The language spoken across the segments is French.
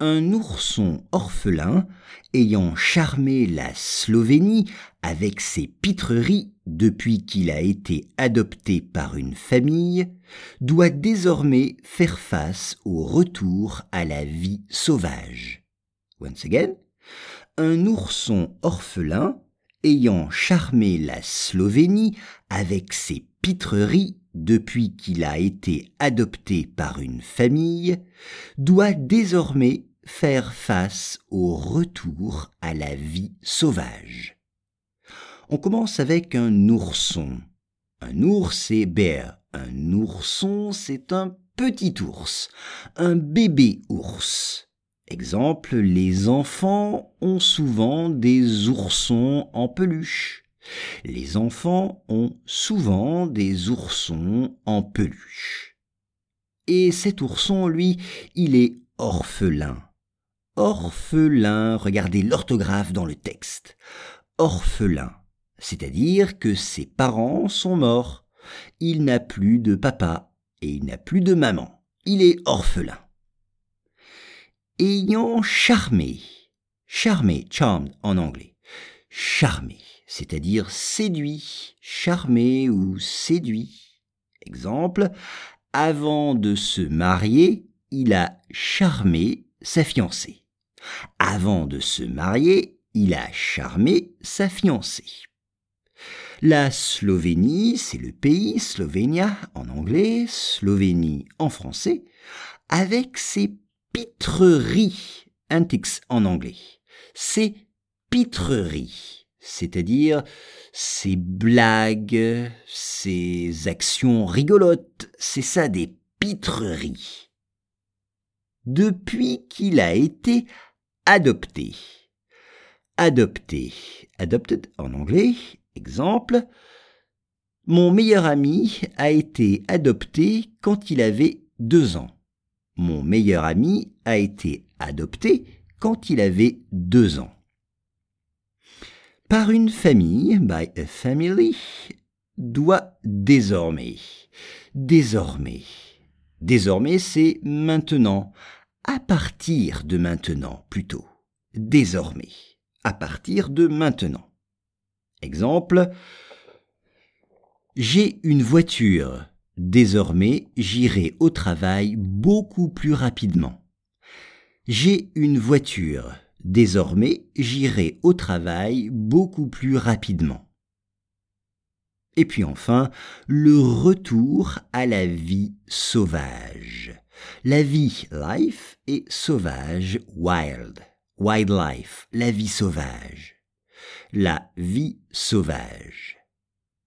un ourson orphelin ayant charmé la Slovénie avec ses pitreries depuis qu'il a été adopté par une famille, doit désormais faire face au retour à la vie sauvage. Once again, un ourson orphelin ayant charmé la Slovénie avec ses pitreries depuis qu'il a été adopté par une famille, doit désormais faire face au retour à la vie sauvage. On commence avec un ourson. Un ours, c'est bear. Un ourson, c'est un petit ours. Un bébé ours. Exemple, les enfants ont souvent des oursons en peluche. Les enfants ont souvent des oursons en peluche. Et cet ourson, lui, il est orphelin. Orphelin, regardez l'orthographe dans le texte. Orphelin, c'est-à-dire que ses parents sont morts. Il n'a plus de papa et il n'a plus de maman. Il est orphelin. Ayant charmé, charmé, charmed en anglais, charmé c'est-à-dire séduit, charmé ou séduit. Exemple, avant de se marier, il a charmé sa fiancée. Avant de se marier, il a charmé sa fiancée. La Slovénie, c'est le pays, Slovenia en anglais, Slovénie en français, avec ses pitreries, antics en anglais, ses pitreries c'est-à-dire ces blagues, ces actions rigolotes, c'est ça des pitreries. Depuis qu'il a été adopté. Adopté. Adopted en anglais. Exemple. Mon meilleur ami a été adopté quand il avait deux ans. Mon meilleur ami a été adopté quand il avait deux ans par une famille, by a family, doit désormais. Désormais. Désormais, c'est maintenant. À partir de maintenant, plutôt. Désormais. À partir de maintenant. Exemple. J'ai une voiture. Désormais, j'irai au travail beaucoup plus rapidement. J'ai une voiture. Désormais, j'irai au travail beaucoup plus rapidement. Et puis enfin, le retour à la vie sauvage. La vie, life, et sauvage, wild. Wildlife, la vie sauvage. La vie sauvage.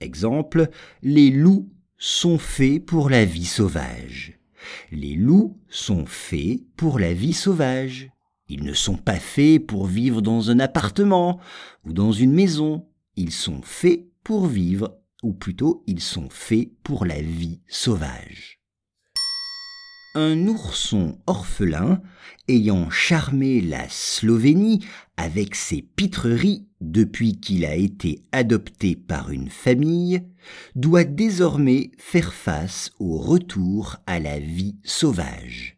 Exemple, les loups sont faits pour la vie sauvage. Les loups sont faits pour la vie sauvage. Ils ne sont pas faits pour vivre dans un appartement ou dans une maison. Ils sont faits pour vivre, ou plutôt ils sont faits pour la vie sauvage. Un ourson orphelin, ayant charmé la Slovénie avec ses pitreries depuis qu'il a été adopté par une famille, doit désormais faire face au retour à la vie sauvage.